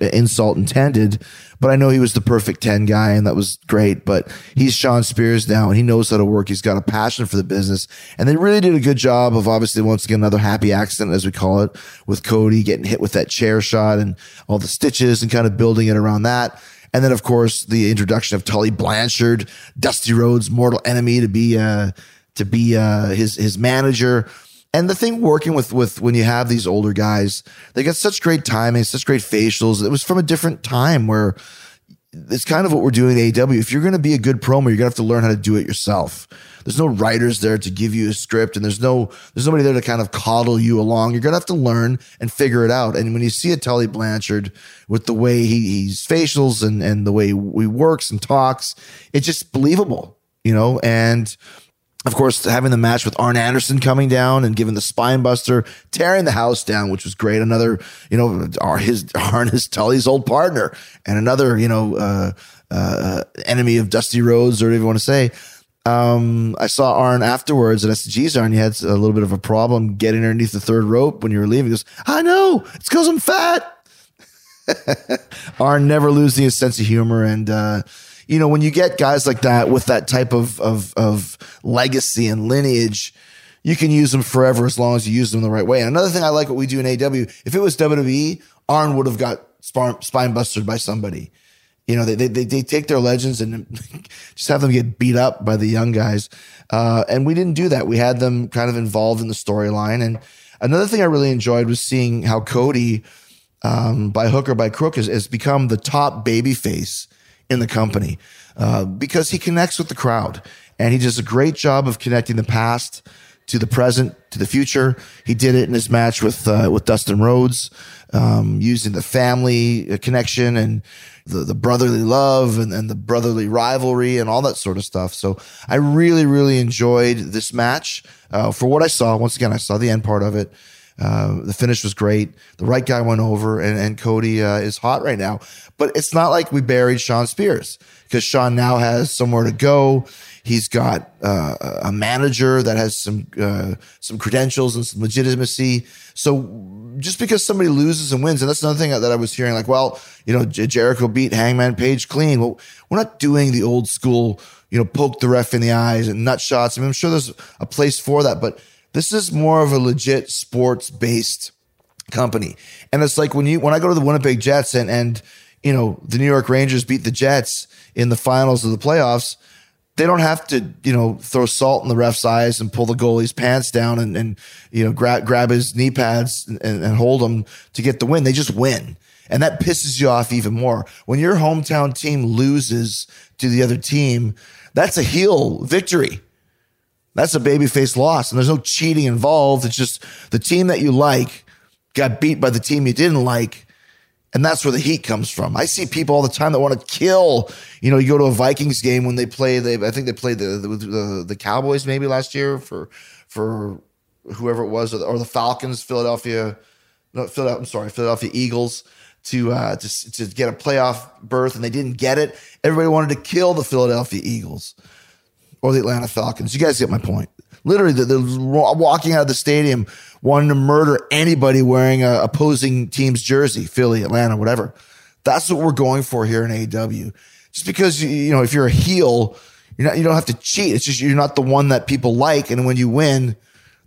insult intended. But I know he was the perfect 10 guy, and that was great. But he's Shawn Spears now, and he knows how to work. He's got a passion for the business. And they really did a good job of obviously, once again, another happy accident, as we call it, with Cody getting hit with that chair shot and all the stitches and kind of building it around that. And then, of course, the introduction of Tully Blanchard, Dusty Rhodes' mortal enemy, to be uh, to be uh, his his manager. And the thing working with with when you have these older guys, they get such great timing, such great facials. It was from a different time where it's kind of what we're doing at AEW. If you're going to be a good promo, you're going to have to learn how to do it yourself. There's no writers there to give you a script, and there's no there's nobody there to kind of coddle you along. You're going to have to learn and figure it out. And when you see a Tully Blanchard with the way he, he's facials and and the way he works and talks, it's just believable, you know. And of course, having the match with Arn Anderson coming down and giving the spine buster, tearing the house down, which was great. Another, you know, his [laughs] Arn is Tully's old partner, and another, you know, uh, uh, enemy of Dusty Rhodes, or whatever you want to say. Um, I saw Arn afterwards, and I said, "Geez, Arn, you had a little bit of a problem getting underneath the third rope when you were leaving." He goes, "I know, it's because I'm fat." [laughs] Arn never losing his sense of humor, and uh, you know, when you get guys like that with that type of of of legacy and lineage, you can use them forever as long as you use them the right way. And another thing I like what we do in AW, if it was WWE, Arn would have got spine busted by somebody. You know, they, they, they take their legends and [laughs] just have them get beat up by the young guys. Uh, and we didn't do that. We had them kind of involved in the storyline. And another thing I really enjoyed was seeing how Cody, um, by hook or by crook, has, has become the top baby face in the company uh, because he connects with the crowd and he does a great job of connecting the past to the present to the future. He did it in his match with uh, with Dustin Rhodes, um, using the family uh, connection and the, the brotherly love and, and the brotherly rivalry and all that sort of stuff. So I really, really enjoyed this match. Uh, for what I saw, once again, I saw the end part of it. Uh, the finish was great. The right guy went over, and, and Cody uh, is hot right now. But it's not like we buried Shawn Spears because Sean now has somewhere to go. He's got uh, a manager that has some uh, some credentials and some legitimacy. So just because somebody loses and wins, and that's another thing that I was hearing, like, well, you know, Jericho beat Hangman Page clean. Well, we're not doing the old school, you know, poke the ref in the eyes and nut shots. I mean, I'm sure there's a place for that, but this is more of a legit sports based company. And it's like when you when I go to the Winnipeg Jets and and you know the New York Rangers beat the Jets in the finals of the playoffs they don't have to, you know, throw salt in the ref's eyes and pull the goalie's pants down and, and you know, grab, grab his knee pads and, and hold him to get the win. They just win. And that pisses you off even more. When your hometown team loses to the other team, that's a heel victory. That's a babyface loss. And there's no cheating involved. It's just the team that you like got beat by the team you didn't like and that's where the heat comes from. I see people all the time that want to kill. You know, you go to a Vikings game when they play. They I think they played the the, the, the Cowboys maybe last year for for whoever it was, or the, or the Falcons, Philadelphia. No, Philadelphia. I'm sorry, Philadelphia Eagles to uh, to to get a playoff berth, and they didn't get it. Everybody wanted to kill the Philadelphia Eagles or the Atlanta Falcons. You guys get my point. Literally, they're walking out of the stadium wanting to murder anybody wearing a opposing team's jersey, Philly, Atlanta, whatever. That's what we're going for here in AW. Just because you, know, if you're a heel, you're not, you don't have to cheat. It's just you're not the one that people like, and when you win,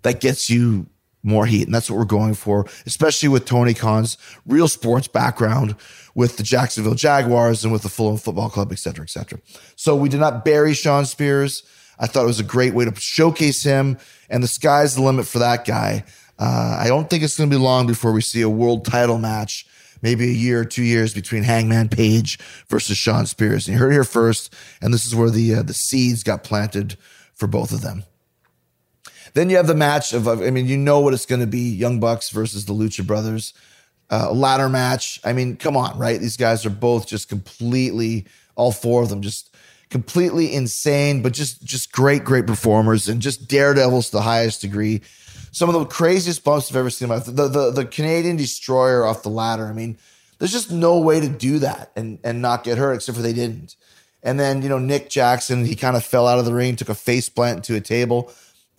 that gets you more heat, and that's what we're going for. Especially with Tony Khan's real sports background with the Jacksonville Jaguars and with the Fulham Football Club, et cetera, et cetera. So we did not bury Shawn Spears. I thought it was a great way to showcase him, and the sky's the limit for that guy. Uh, I don't think it's going to be long before we see a world title match, maybe a year or two years between Hangman Page versus Shawn Spears. And you heard it here first, and this is where the uh, the seeds got planted for both of them. Then you have the match of, I mean, you know what it's going to be: Young Bucks versus the Lucha Brothers. Uh, ladder match. I mean, come on, right? These guys are both just completely, all four of them, just completely insane, but just just great, great performers and just daredevils to the highest degree. Some of the craziest bumps I've ever seen. The, the the Canadian destroyer off the ladder. I mean, there's just no way to do that and and not get hurt, except for they didn't. And then you know Nick Jackson, he kind of fell out of the ring, took a face plant into a table.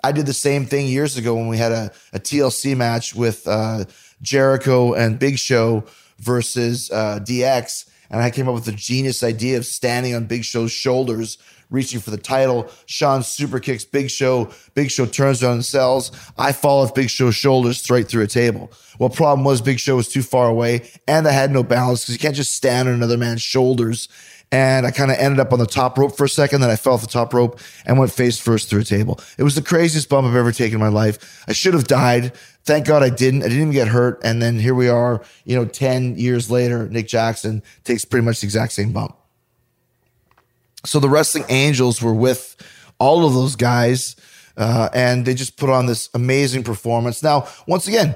I did the same thing years ago when we had a, a TLC match with uh, Jericho and Big Show versus uh, DX and I came up with the genius idea of standing on Big Show's shoulders, reaching for the title. Shawn super kicks Big Show. Big Show turns around and sells. I fall off Big Show's shoulders straight through a table. Well, problem was Big Show was too far away and I had no balance because you can't just stand on another man's shoulders. And I kind of ended up on the top rope for a second. Then I fell off the top rope and went face first through a table. It was the craziest bump I've ever taken in my life. I should have died. Thank God I didn't. I didn't even get hurt. And then here we are, you know, 10 years later, Nick Jackson takes pretty much the exact same bump. So the Wrestling Angels were with all of those guys, uh, and they just put on this amazing performance. Now, once again,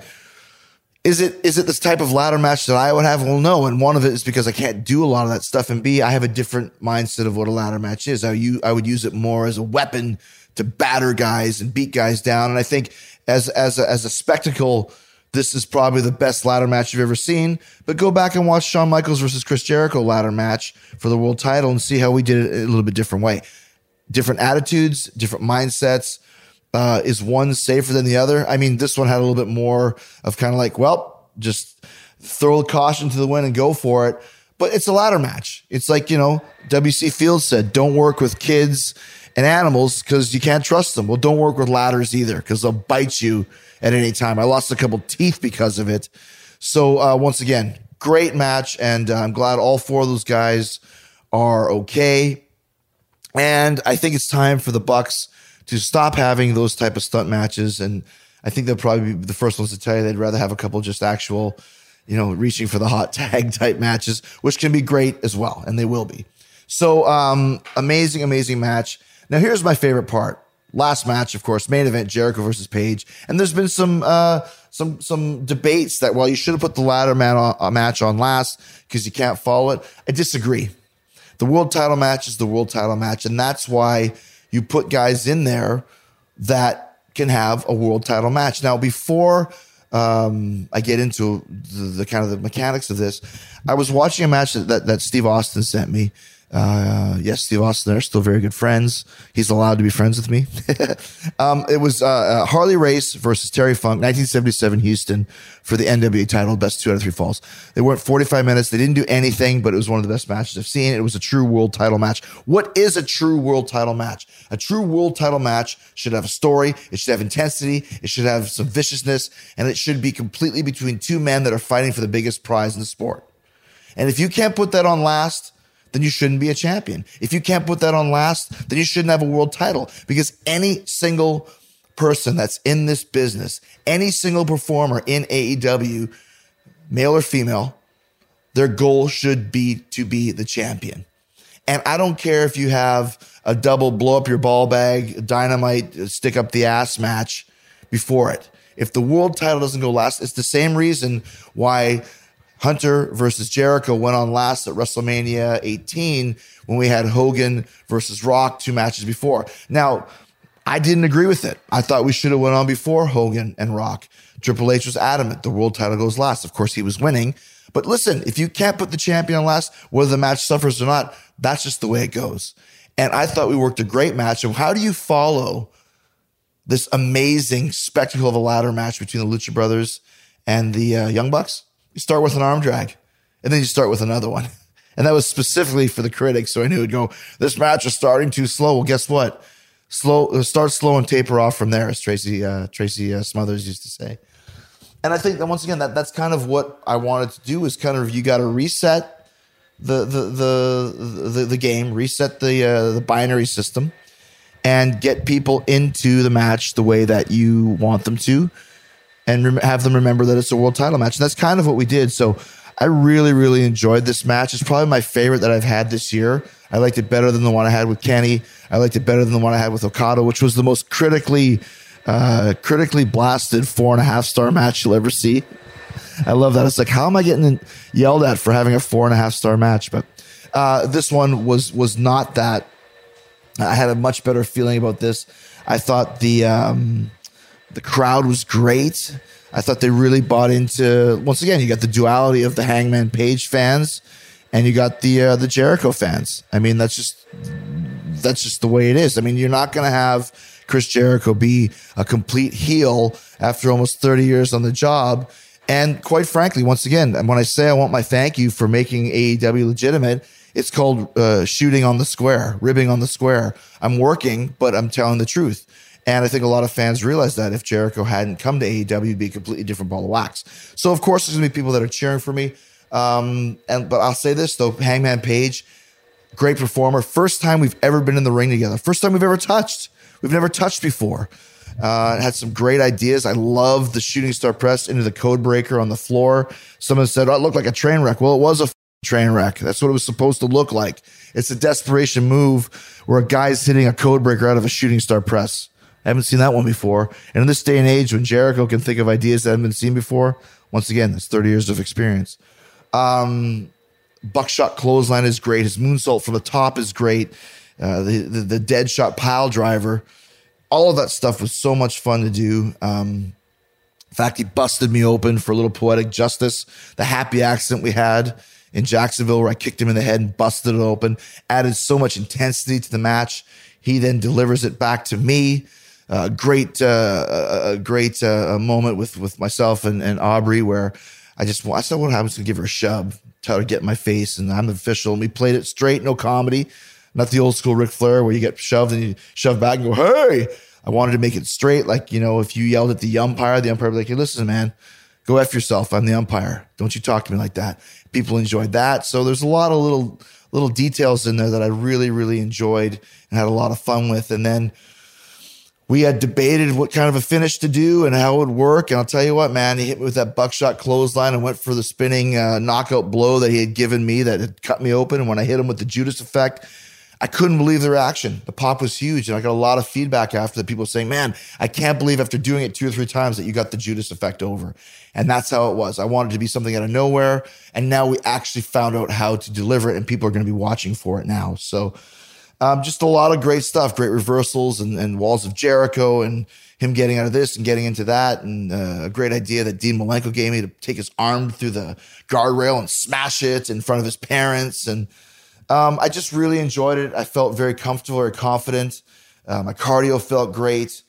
is it is it this type of ladder match that I would have? Well, no. And one of it is because I can't do a lot of that stuff. And B, I have a different mindset of what a ladder match is. I, would use it more as a weapon to batter guys and beat guys down. And I think as as a, as a spectacle, this is probably the best ladder match you've ever seen. But go back and watch Shawn Michaels versus Chris Jericho ladder match for the world title and see how we did it a little bit different way. Different attitudes, different mindsets. Uh, is one safer than the other? I mean, this one had a little bit more of kind of like, well, just throw caution to the wind and go for it. But it's a ladder match. It's like, you know, WC Fields said, don't work with kids and animals because you can't trust them. Well, don't work with ladders either because they'll bite you at any time. I lost a couple teeth because of it. So uh, once again, great match, and uh, I'm glad all four of those guys are okay. And I think it's time for the Bucks to stop having those type of stunt matches. And I think they'll probably be the first ones to tell you they'd rather have a couple just actual, you know, reaching for the hot [laughs] tag type matches, which can be great as well, and they will be. So um, amazing, amazing match. Now here's my favorite part. Last match, of course, main event Jericho versus Page, and there's been some uh, some some debates that well you should have put the ladder man on, uh, match on last because you can't follow it. I disagree. The world title match is the world title match, and that's why you put guys in there that can have a world title match. Now, before um, I get into the, the, kind of the mechanics of this, I was watching a match that, that, that Steve Austin sent me uh, yes, Steve Austin, they're still very good friends. He's allowed to be friends with me. [laughs] um, it was uh, uh, Harley Race versus Terry Funk, 1977 Houston for the NWA title, best two out of three falls. They went 45 minutes. They didn't do anything, but it was one of the best matches I've seen. It was a true world title match. What is a true world title match? A true world title match should have a story. It should have intensity. It should have some viciousness, and it should be completely between two men that are fighting for the biggest prize in the sport. And if you can't put that on last, then you shouldn't be a champion. If you can't put that on last, then you shouldn't have a world title because any single person that's in this business, any single performer in AEW, male or female, their goal should be to be the champion. And I don't care if you have a double blow up your ball bag, dynamite, stick up the ass match before it. If the world title doesn't go last, it's the same reason why Hunter versus Jericho went on last at WrestleMania 18 when we had Hogan versus Rock two matches before. Now, I didn't agree with it. I thought we should have went on before Hogan and Rock. Triple H was adamant the world title goes last. Of course, he was winning. But listen, if you can't put the champion on last, whether the match suffers or not, that's just the way it goes. And I thought we worked a great match. And how do you follow this amazing spectacle of a ladder match between the Lucha Brothers and the uh, Young Bucks? You start with an arm drag and then you start with another one. [laughs] And that was specifically for the critics. So I knew it'd go, this match is starting too slow. Well, guess what? Slow, uh, start slow and taper off from there, as Tracy, uh, Tracy uh, Smothers used to say. And I think that once again, that that's kind of what I wanted to do is kind of, you got to reset the, the, the, the, the game, reset the, uh, the binary system and get people into the match the way that you want them to and rem- have them remember that it's a world title match. And that's kind of what we did. So I really, really enjoyed this match. It's probably my favorite that I've had this year. I liked it better than the one I had with Kenny. I liked it better than the one I had with Okada, which was the most critically, uh, critically blasted four and a half star match you'll ever see. I love that. It's like, how am I getting yelled at for having a four and a half star match? But uh, this one was was not that. I had a much better feeling about this. I thought the um, the crowd was great. I thought they really bought into. Once again, you got the duality of the Hangman Page fans, and you got the uh, the Jericho fans. I mean, that's just that's just the way it is. I mean, you're not going to have Chris Jericho be a complete heel after almost 30 years on the job. And quite frankly, once again, when I say I want my thank you for making AEW legitimate, it's called uh, shooting on the square, ribbing on the square. I'm working, but I'm telling the truth. And I think a lot of fans realize that if Jericho hadn't come to AEW, it'd be a completely different ball of wax. So of course, there's gonna be people that are cheering for me. Um, and but I'll say this though, Hangman Page, great performer. First time we've ever been in the ring together. First time we've ever touched. We've never touched before. Uh, had some great ideas. I love the shooting star press into the code breaker on the floor. Someone said, "Oh, it looked like a train wreck." Well, it was a train wreck. That's what it was supposed to look like. It's a desperation move where a guy's hitting a code breaker out of a shooting star press. I haven't seen that one before. And in this day and age, when Jericho can think of ideas that haven't been seen before, once again, that's 30 years of experience. Um, buckshot clothesline is great. His moonsault from the top is great. Uh, the, the, the dead shot pile driver, all of that stuff was so much fun to do. Um, in fact, he busted me open for a little poetic justice. The happy accident we had in Jacksonville, where I kicked him in the head and busted it open, added so much intensity to the match. He then delivers it back to me a great uh, a great uh, moment with with myself and, and Aubrey where I just I said what happens to give her a shove, her to get in my face, and I'm the official. And we played it straight, no comedy. not the old school Ric Flair where you get shoved and you shove back and go, hey. I wanted to make it straight. Like, you know, if you yelled at the umpire, the umpire would be like, hey, listen, man, go F yourself. I'm the umpire. Don't you talk to me like that. People enjoyed that. So there's a lot of little little details in there that I really, really enjoyed and had a lot of fun with. And then we had debated what kind of a finish to do and how it would work. And I'll tell you what, man, he hit me with that buckshot clothesline and went for the spinning uh, knockout blow that he had given me that had cut me open. And when I hit him with the Judas effect, I couldn't believe the reaction. The pop was huge. And I got a lot of feedback after the people saying, man, I can't believe after doing it two or three times that you got the Judas effect over. And that's how it was. I wanted to be something out of nowhere. And now we actually found out how to deliver it and people are going to be watching for it now. So, um, just a lot of great stuff, great reversals and, and walls of Jericho and him getting out of this and getting into that. And uh, a great idea that Dean Malenko gave me to take his arm through the guardrail and smash it in front of his parents. And um, I just really enjoyed it. I felt very comfortable, very confident. Uh, my cardio felt great.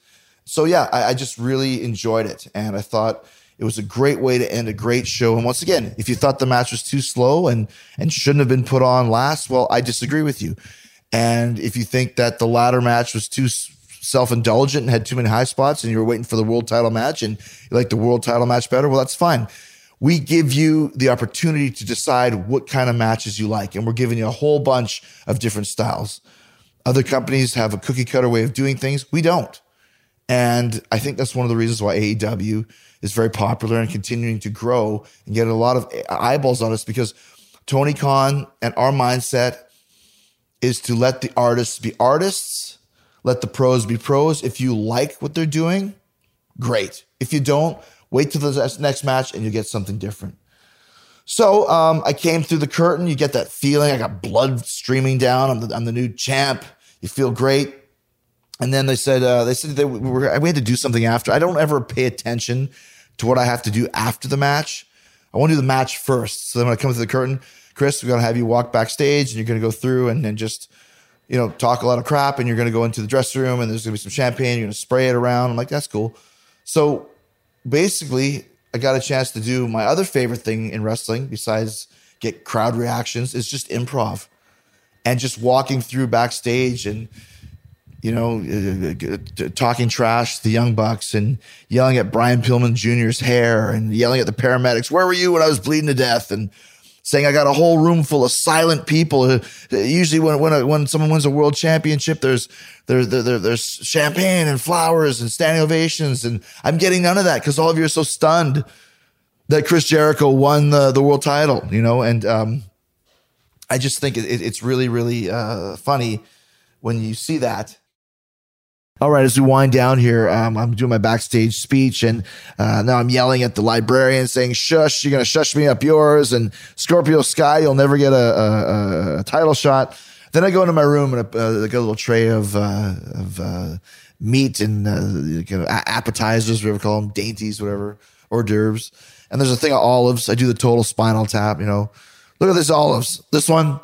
So, yeah, I, I just really enjoyed it. And I thought, it was a great way to end a great show. And once again, if you thought the match was too slow and and shouldn't have been put on last, well, I disagree with you. And if you think that the ladder match was too self indulgent and had too many high spots and you were waiting for the world title match and you like the world title match better, well, that's fine. We give you the opportunity to decide what kind of matches you like. And we're giving you a whole bunch of different styles. Other companies have a cookie cutter way of doing things. We don't. And I think that's one of the reasons why AEW is very popular and continuing to grow and get a lot of eyeballs on us because Tony Khan and our mindset is to let the artists be artists, let the pros be pros. If you like what they're doing, great. If you don't, wait till the next match and you get something different. So um, I came through the curtain. You get that feeling. I got blood streaming down. I'm the, I'm the new champ. You feel great. And then they said uh, they said they we, were, we had to do something after. I don't ever pay attention to what I have to do after the match. I want to do the match first. So then when I come through the curtain, Chris, we're going to have you walk backstage and you're going to go through and then just, you know, talk a lot of crap and you're going to go into the dressing room and there's going to be some champagne. You're going to spray it around. I'm like, that's cool. So basically, I got a chance to do my other favorite thing in wrestling besides get crowd reactions is just improv and just walking through backstage and you know, talking trash to the Young Bucks and yelling at Brian Pillman Jr.'s hair and yelling at the paramedics. Where were you when I was bleeding to death? And saying I got a whole room full of silent people. Usually, when when a, when someone wins a world championship, there's there, there, there's champagne and flowers and standing ovations, and I'm getting none of that because all of you are so stunned that Chris Jericho won the the world title. You know, and um, I just think it, it's really really uh, funny when you see that all right, as we wind down here, um, I'm doing my backstage speech, and uh, now I'm yelling at the librarian, saying, "Shush! You're gonna shush me up yours." And Scorpio Sky, you'll never get a, a, a title shot. Then I go into my room and I, uh, got a little tray of uh, of uh, meat and uh, kind of appetizers, whatever you call them, dainties, whatever, hors d'oeuvres. And there's a thing of olives. I do the total spinal tap. You know, look at this olives. This one,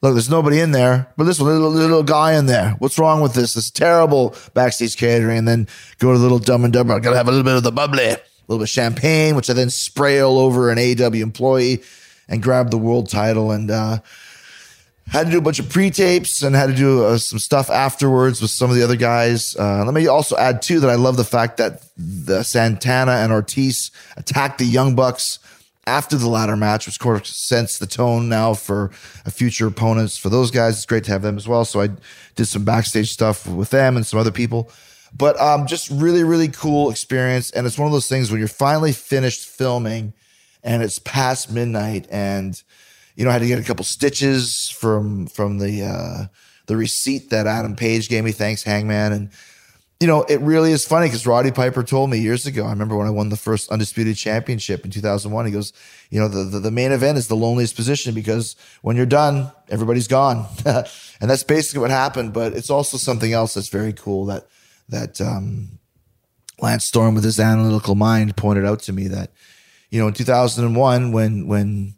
Look, there's nobody in there, but this little, little guy in there. What's wrong with this? This terrible backstage catering. And then go to the little dumb and dumber. I gotta have a little bit of the bubbly, a little bit of champagne, which I then spray all over an AW employee and grab the world title. And uh, had to do a bunch of pre-tapes and had to do uh, some stuff afterwards with some of the other guys. Uh, let me also add too that I love the fact that the Santana and Ortiz attacked the Young Bucks after the ladder match, which of course sets the tone now for future opponents for those guys. It's great to have them as well. So I did some backstage stuff with them and some other people. But um, just really, really cool experience. And it's one of those things when you're finally finished filming and it's past midnight and you know, I had to get a couple stitches from from the uh the receipt that Adam Page gave me. Thanks, Hangman. And you know, it really is funny because Roddy Piper told me years ago. I remember when I won the first undisputed championship in 2001. He goes, you know, the, the, the main event is the loneliest position because when you're done, everybody's gone. [laughs] and that's basically what happened. But it's also something else that's very cool that, that, um, Lance Storm with his analytical mind pointed out to me that, you know, in 2001, when, when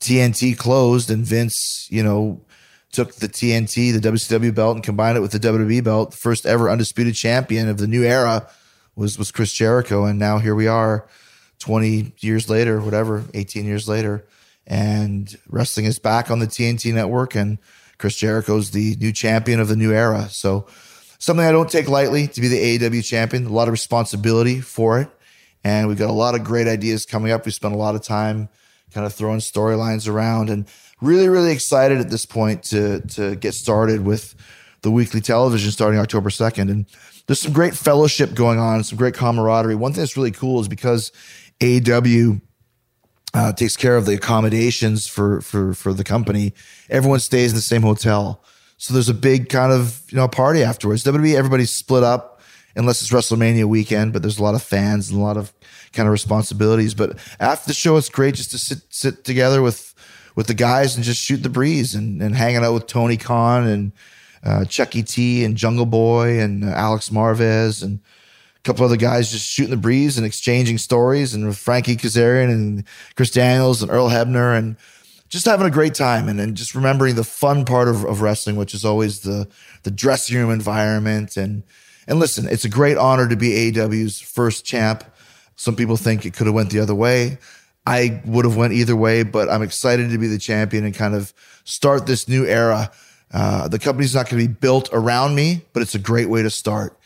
TNT closed and Vince, you know, took the TNT, the WCW belt, and combined it with the WWE belt. The first ever undisputed champion of the new era was was Chris Jericho, and now here we are, twenty years later, whatever, eighteen years later, and wrestling is back on the TNT network, and Chris Jericho's the new champion of the new era. So something I don't take lightly to be the AEW champion. A lot of responsibility for it, and we've got a lot of great ideas coming up. We spent a lot of time kind of throwing storylines around, and really, really excited at this point to to get started with the weekly television starting October second. And there's some great fellowship going on, some great camaraderie. One thing that's really cool is because AW uh, takes care of the accommodations for for for the company. Everyone stays in the same hotel, so there's a big kind of you know party afterwards. WWE everybody's split up unless it's WrestleMania weekend, but there's a lot of fans and a lot of kind of responsibilities. But after the show, it's great just to sit sit together with with the guys and just shoot the breeze and, and hanging out with Tony Khan and uh, Chucky T and Jungle Boy and uh, Alex Marvez and a couple other guys just shooting the breeze and exchanging stories and with Frankie Kazarian and Chris Daniels and Earl Hebner and just having a great time and, and just remembering the fun part of, of wrestling, which is always the the dressing room environment and and listen, it's a great honor to be AEW's first champ. Some people think it could have went the other way. I would have went either way, but I'm excited to be the champion and kind of start this new era uh, the company's not going to be built around me, but it's a great way to start.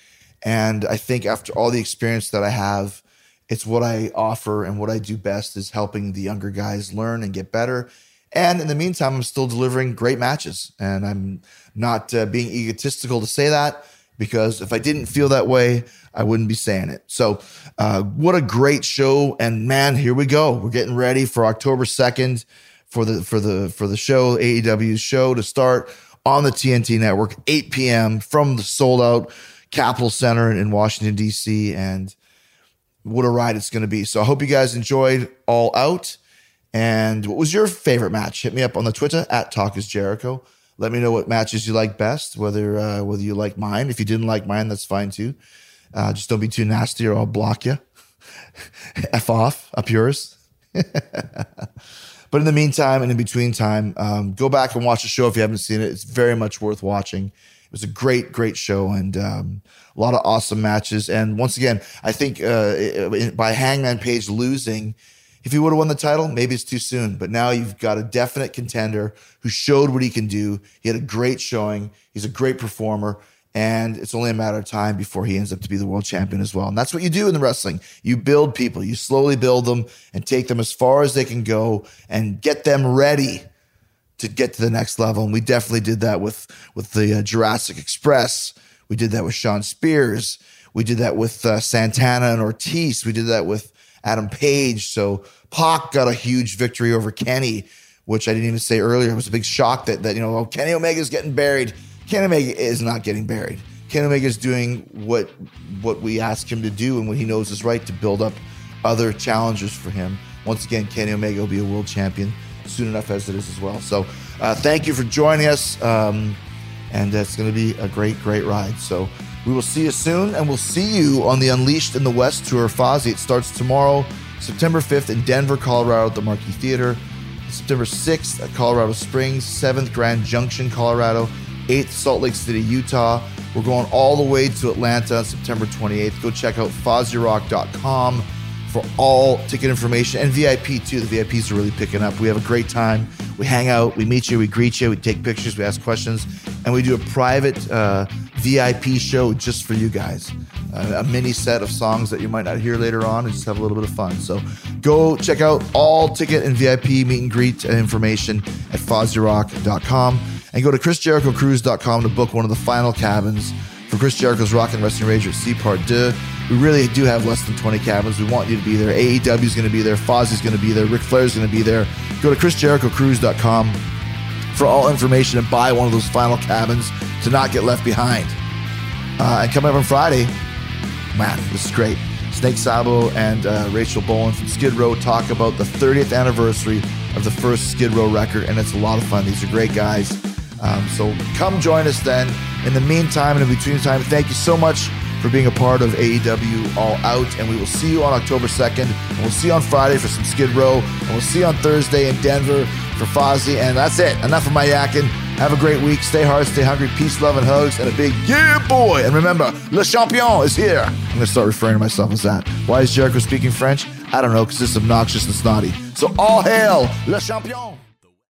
And I think after all the experience that I have, it's what I offer and what I do best is helping the younger guys learn and get better. And in the meantime, I'm still delivering great matches. And I'm not uh, being egotistical to say that because if I didn't feel that way, I wouldn't be saying it. So, uh, what a great show! And man, here we go. We're getting ready for October second for the for the for the show AEW's show to start on the TNT network, 8 p.m. from the sold out Capitol Center in Washington, D.C. And what a ride it's going to be. So I hope you guys enjoyed All Out. And what was your favorite match? Hit me up on the Twitter at Talk is Jericho. Let me know what matches you like best, whether uh, whether you like mine. If you didn't like mine, that's fine too. Uh, just don't be too nasty or I'll block you. [laughs] F off up yours. [laughs] But in the meantime and in between time, um, go back and watch the show if you haven't seen it. It's very much worth watching. It was a great, great show and um, a lot of awesome matches. And once again, I think uh, by Hangman Page losing, if he would have won the title, maybe it's too soon. But now you've got a definite contender who showed what he can do. He had a great showing. He's a great performer. And it's only a matter of time before he ends up to be the world champion as well. And that's what you do in the wrestling. You build people, you slowly build them and take them as far as they can go and get them ready to get to the next level. And we definitely did that with, with the uh, Jurassic Express. We did that with Shawn Spears. We did that with uh, Santana and Ortiz. We did that with Adam Page. So Pac got a huge victory over Kenny, which I didn't even say earlier. It was a big shock that, that you know, oh, Kenny Omega's getting buried. Kenny Omega is not getting buried. Kenny Omega is doing what what we ask him to do and what he knows is right to build up other challengers for him. Once again, Kenny Omega will be a world champion soon enough as it is as well. So, uh, thank you for joining us, um, and it's going to be a great, great ride. So, we will see you soon, and we'll see you on the Unleashed in the West tour, of Fozzy. It starts tomorrow, September 5th in Denver, Colorado, at the Marquee Theater. September 6th at Colorado Springs, 7th Grand Junction, Colorado. 8th, Salt Lake City, Utah. We're going all the way to Atlanta on September 28th. Go check out FozzyRock.com for all ticket information and VIP too. The VIPs are really picking up. We have a great time. We hang out, we meet you, we greet you, we take pictures, we ask questions, and we do a private uh, VIP show just for you guys. Uh, a mini set of songs that you might not hear later on and just have a little bit of fun. So go check out all ticket and VIP meet and greet information at FozzyRock.com and go to ChrisJerichoCruise.com to book one of the final cabins for Chris Jericho's Rock and Wrestling Rage at Sea Part 2. We really do have less than 20 cabins. We want you to be there. AEW is going to be there. Fozzy's going to be there. Ric Flair's going to be there. Go to ChrisJerichoCruise.com for all information and buy one of those final cabins to not get left behind. Uh, and coming up on Friday, man, this is great. Snake Sabo and uh, Rachel Bolan from Skid Row talk about the 30th anniversary of the first Skid Row record, and it's a lot of fun. These are great guys. Um, so come join us then. In the meantime and in between time, thank you so much for being a part of AEW All Out. And we will see you on October 2nd. And we'll see you on Friday for some Skid Row. And we'll see you on Thursday in Denver for Fozzy. And that's it. Enough of my yakking. Have a great week. Stay hard, stay hungry. Peace, love, and hugs. And a big yeah, boy. And remember, Le Champion is here. I'm going to start referring to myself as that. Why is Jericho speaking French? I don't know, because it's obnoxious and snotty. So all hail Le Champion.